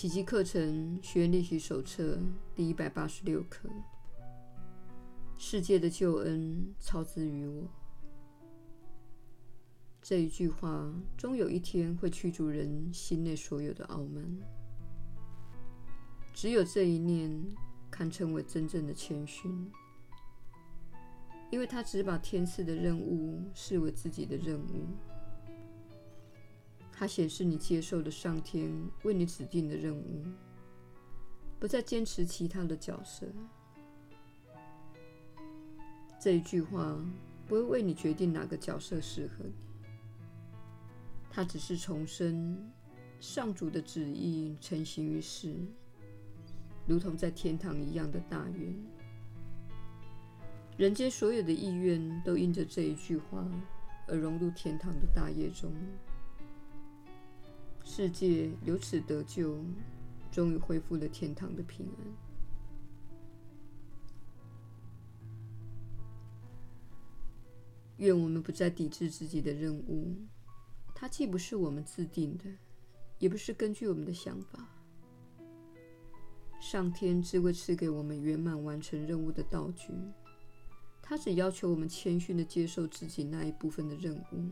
奇迹课程学员练习手册第一百八十六课：世界的救恩操之于我。这一句话，终有一天会驱逐人心内所有的傲慢。只有这一念，堪称为真正的谦逊，因为他只把天赐的任务视为自己的任务。它显示你接受了上天为你指定的任务，不再坚持其他的角色。这一句话不会为你决定哪个角色适合你，它只是重申上主的旨意成型于世，如同在天堂一样的大愿。人间所有的意愿都因着这一句话而融入天堂的大业中。世界由此得救，终于恢复了天堂的平安。愿我们不再抵制自己的任务，它既不是我们制定的，也不是根据我们的想法。上天只会赐给我们圆满完成任务的道具，他只要求我们谦逊地接受自己那一部分的任务，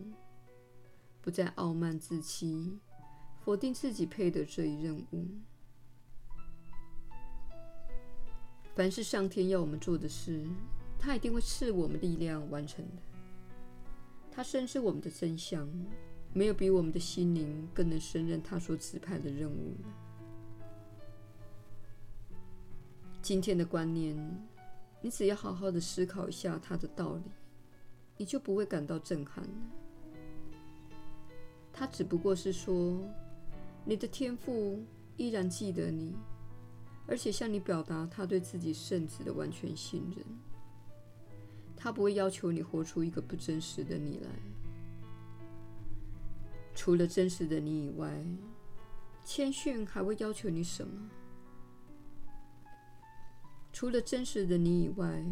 不再傲慢自欺。否定自己配得这一任务。凡是上天要我们做的事，他一定会赐我们力量完成的。他深知我们的真相，没有比我们的心灵更能胜任他所指派的任务了。今天的观念，你只要好好的思考一下他的道理，你就不会感到震撼了。他只不过是说。你的天父依然记得你，而且向你表达他对自己圣子的完全信任。他不会要求你活出一个不真实的你来。除了真实的你以外，谦逊还会要求你什么？除了真实的你以外，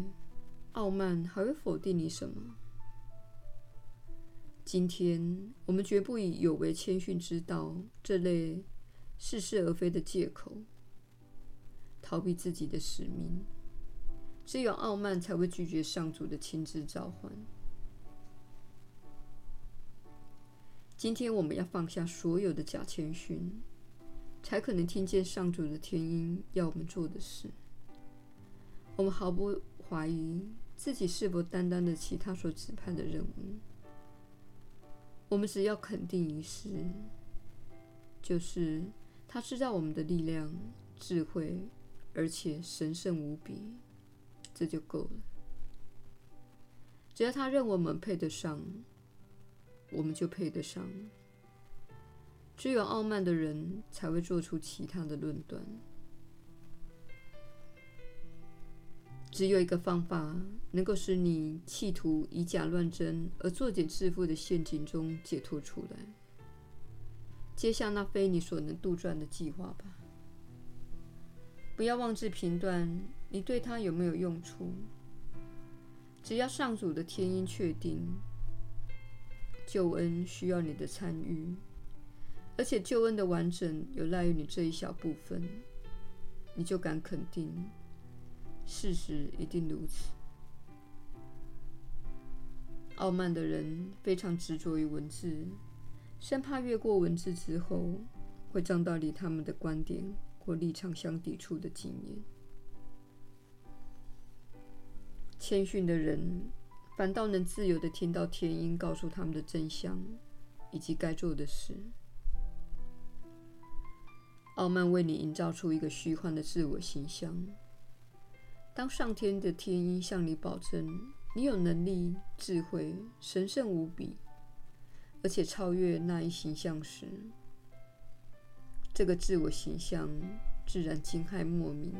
傲慢还会否定你什么？今天，我们绝不以有违谦逊之道这类似是而非的借口，逃避自己的使命。只有傲慢才会拒绝上主的亲自召唤。今天，我们要放下所有的假谦逊，才可能听见上主的天音要我们做的事。我们毫不怀疑自己是否担当得起他所指派的任务。我们只要肯定一事，就是他知道我们的力量、智慧，而且神圣无比，这就够了。只要他认为我们配得上，我们就配得上。只有傲慢的人才会做出其他的论断。只有一个方法能够使你企图以假乱真而作茧自缚的陷阱中解脱出来，接下那非你所能杜撰的计划吧。不要妄自评断你对他有没有用处。只要上主的天音确定，救恩需要你的参与，而且救恩的完整有赖于你这一小部分，你就敢肯定。事实一定如此。傲慢的人非常执着于文字，生怕越过文字之后会撞到离他们的观点或立场相抵触的经验。谦逊的人反倒能自由地听到天音告诉他们的真相以及该做的事。傲慢为你营造出一个虚幻的自我形象。当上天的天音向你保证你有能力、智慧、神圣无比，而且超越那一形象时，这个自我形象自然惊骇莫名，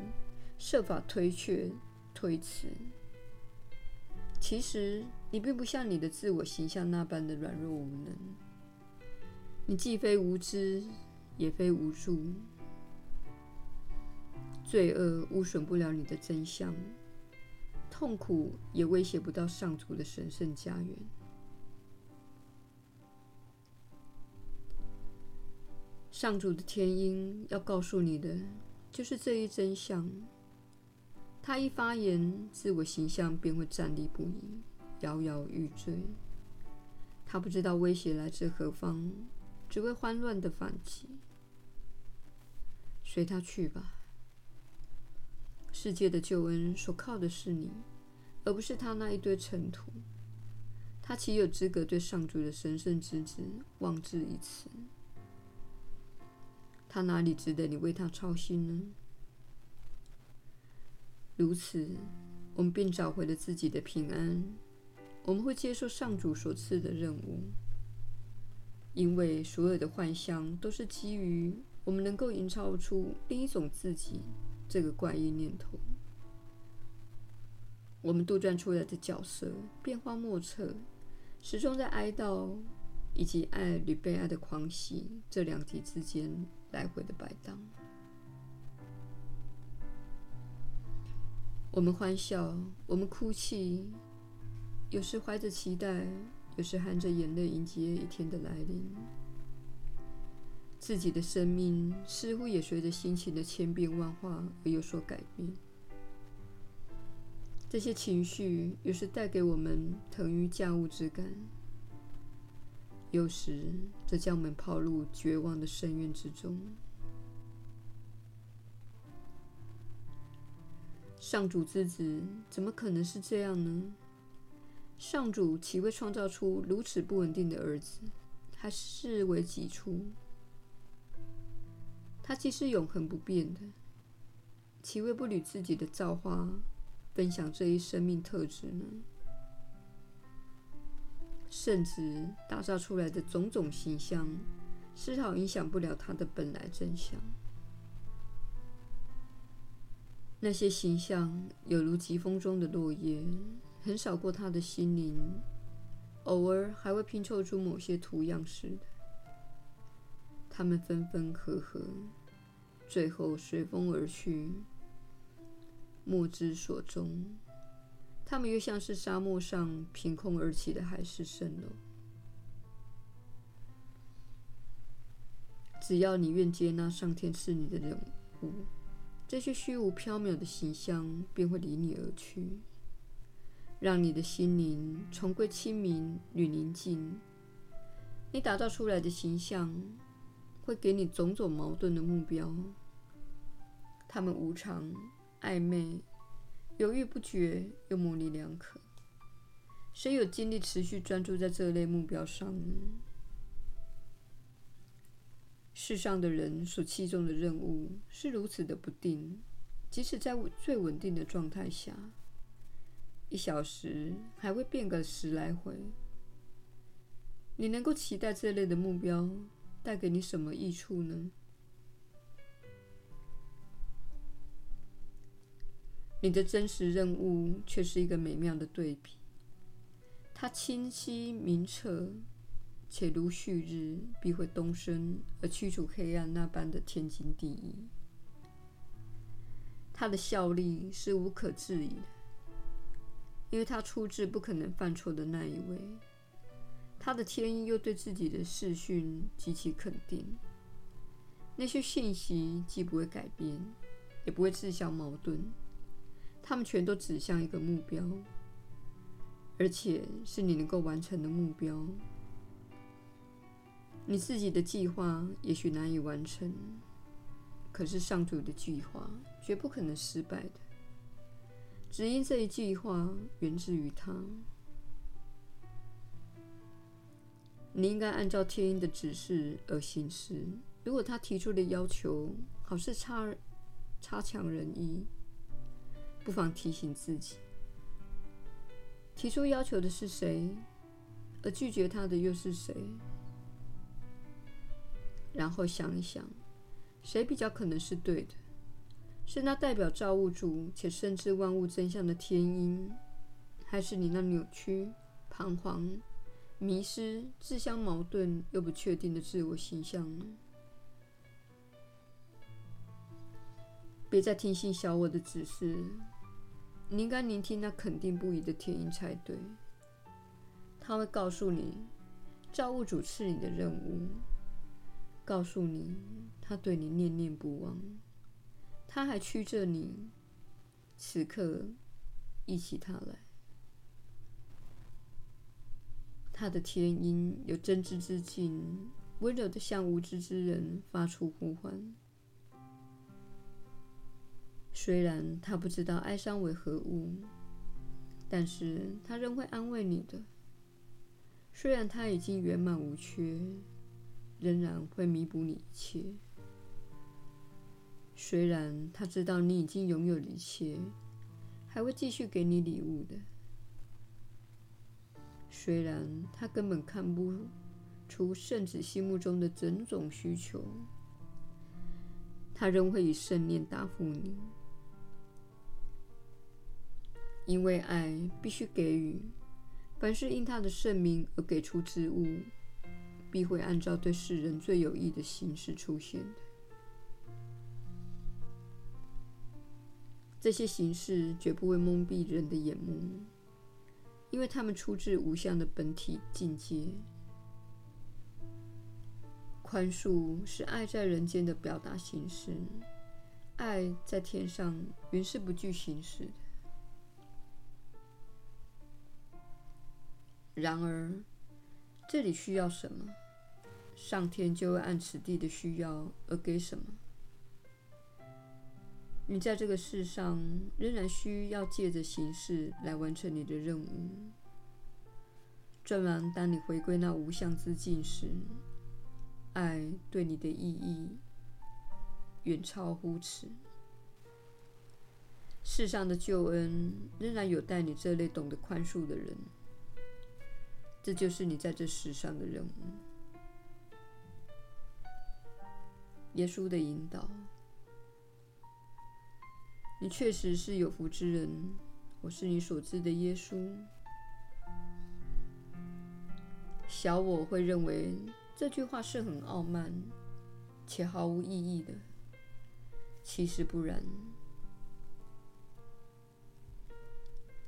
设法推却、推辞。其实你并不像你的自我形象那般的软弱无能，你既非无知，也非无助。罪恶污损不了你的真相，痛苦也威胁不到上主的神圣家园。上主的天音要告诉你的就是这一真相。他一发言，自我形象便会站立不已，摇摇欲坠。他不知道威胁来自何方，只会慌乱的反击。随他去吧。世界的救恩所靠的是你，而不是他那一堆尘土。他岂有资格对上主的神圣之子妄自一词？他哪里值得你为他操心呢？如此，我们便找回了自己的平安。我们会接受上主所赐的任务，因为所有的幻象都是基于我们能够营造出另一种自己这个怪异念头。我们杜撰出来的角色变化莫测，始终在哀悼以及爱与被爱的狂喜这两极之间来回的摆荡。我们欢笑，我们哭泣。有时怀着期待，有时含着眼泪迎接一天的来临。自己的生命似乎也随着心情的千变万化而有所改变。这些情绪有时带给我们腾云驾雾之感，有时则将我们抛入绝望的深渊之中。上主之子怎么可能是这样呢？上主岂会创造出如此不稳定的儿子，还视为己出？它既是永恒不变的，岂为不履自己的造化分享这一生命特质呢？甚至打造出来的种种形象，丝毫影响不了他的本来真相。那些形象有如疾风中的落叶。横扫过他的心灵，偶尔还会拼凑出某些图样似的。他们分分合合，最后随风而去，莫知所终。他们又像是沙漠上凭空而起的海市蜃楼。只要你愿接纳上天赐你的人物，这些虚无缥缈的形象便会离你而去。让你的心灵重归清明与宁静。你打造出来的形象会给你种种矛盾的目标，他们无常、暧昧、犹豫不决，又模棱两可。谁有精力持续专注在这类目标上呢？世上的人所器重的任务是如此的不定，即使在最稳定的状态下。一小时还会变个十来回。你能够期待这类的目标带给你什么益处呢？你的真实任务却是一个美妙的对比，它清晰明澈，且如旭日必会东升而驱除黑暗那般的天经地义。它的效力是无可置疑的。因为它出自不可能犯错的那一位，他的天意又对自己的视讯极其肯定，那些信息既不会改变，也不会自相矛盾，他们全都指向一个目标，而且是你能够完成的目标。你自己的计划也许难以完成，可是上主的计划绝不可能失败的。只因这一计划源自于他，你应该按照天音的指示而行事。如果他提出的要求好似差差强人意，不妨提醒自己：提出要求的是谁，而拒绝他的又是谁？然后想一想，谁比较可能是对的？是那代表造物主且深知万物真相的天音，还是你那扭曲、彷徨、迷失、自相矛盾又不确定的自我形象呢？别再听信小我的指示，你应该聆听那肯定不移的天音才对。他会告诉你，造物主赐你的任务，告诉你他对你念念不忘，他还驱着你此刻忆起他来。他的天音有真知之境，温柔的向无知之人发出呼唤。虽然他不知道哀伤为何物，但是他仍会安慰你的。虽然他已经圆满无缺，仍然会弥补你一切。虽然他知道你已经拥有一切，还会继续给你礼物的。虽然他根本看不出圣子心目中的种种需求，他仍会以圣念答复你。因为爱必须给予，凡是因他的圣名而给出之物，必会按照对世人最有益的形式出现的。这些形式绝不会蒙蔽人的眼目，因为他们出自无相的本体境界。宽恕是爱在人间的表达形式，爱在天上原是不具形式的。然而，这里需要什么，上天就会按此地的需要而给什么。你在这个世上仍然需要借着形式来完成你的任务。纵然当你回归那无相之境时，爱对你的意义远超乎此。世上的救恩仍然有待你这类懂得宽恕的人。这就是你在这世上的任务。耶稣的引导，你确实是有福之人。我是你所知的耶稣。小我会认为这句话是很傲慢且毫无意义的，其实不然。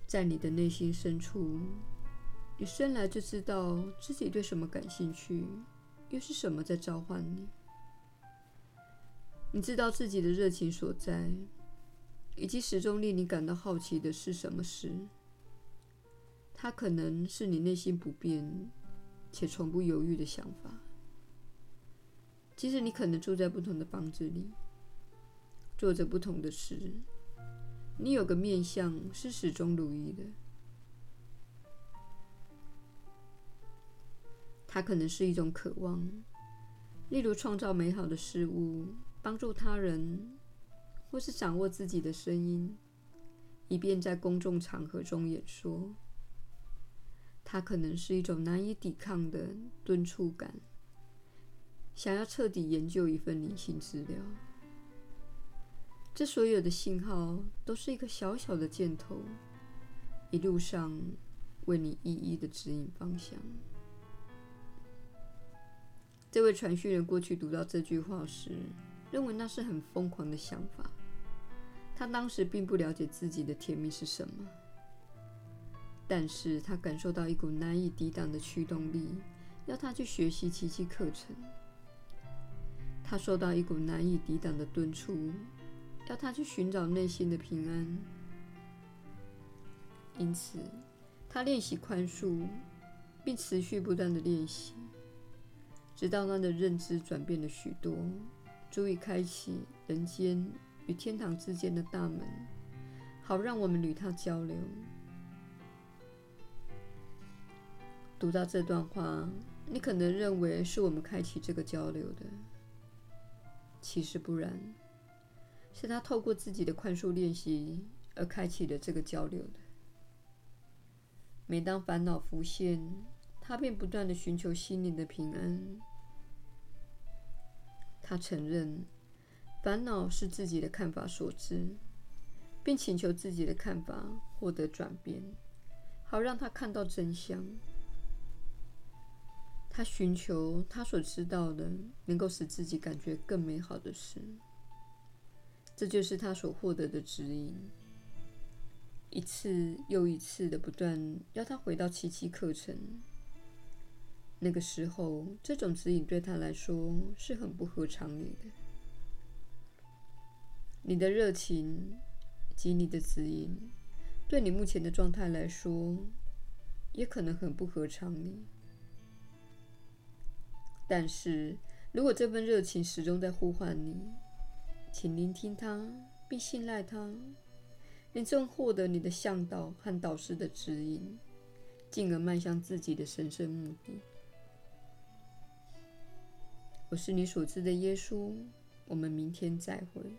在你的内心深处。你生来就知道自己对什么感兴趣，又是什么在召唤你。你知道自己的热情所在，以及始终令你感到好奇的是什么事。它可能是你内心不变且从不犹豫的想法。即使你可能住在不同的房子里，做着不同的事，你有个面向是始终如一的。它可能是一种渴望，例如创造美好的事物、帮助他人，或是掌握自己的声音，以便在公众场合中演说。它可能是一种难以抵抗的敦促感，想要彻底研究一份灵性资料。这所有的信号都是一个小小的箭头，一路上为你一一的指引方向。这位传讯人过去读到这句话时，认为那是很疯狂的想法。他当时并不了解自己的甜蜜是什么，但是他感受到一股难以抵挡的驱动力，要他去学习奇迹课程。他受到一股难以抵挡的敦促，要他去寻找内心的平安。因此，他练习宽恕，并持续不断的练习。直到他的认知转变了许多，足以开启人间与天堂之间的大门，好让我们与他交流。读到这段话，你可能认为是我们开启这个交流的，其实不然，是他透过自己的宽恕练习而开启了这个交流的。每当烦恼浮现，他便不断地寻求心灵的平安。他承认，烦恼是自己的看法所致，并请求自己的看法获得转变，好让他看到真相。他寻求他所知道的能够使自己感觉更美好的事，这就是他所获得的指引。一次又一次的不断要他回到奇迹课程，那个时候，这种指引对他来说是很不合常理的。你的热情及你的指引，对你目前的状态来说，也可能很不合常理。但是如果这份热情始终在呼唤你，请聆听它，并信赖它。你正获得你的向导和导师的指引，进而迈向自己的神圣目的。我是你所知的耶稣。我们明天再会。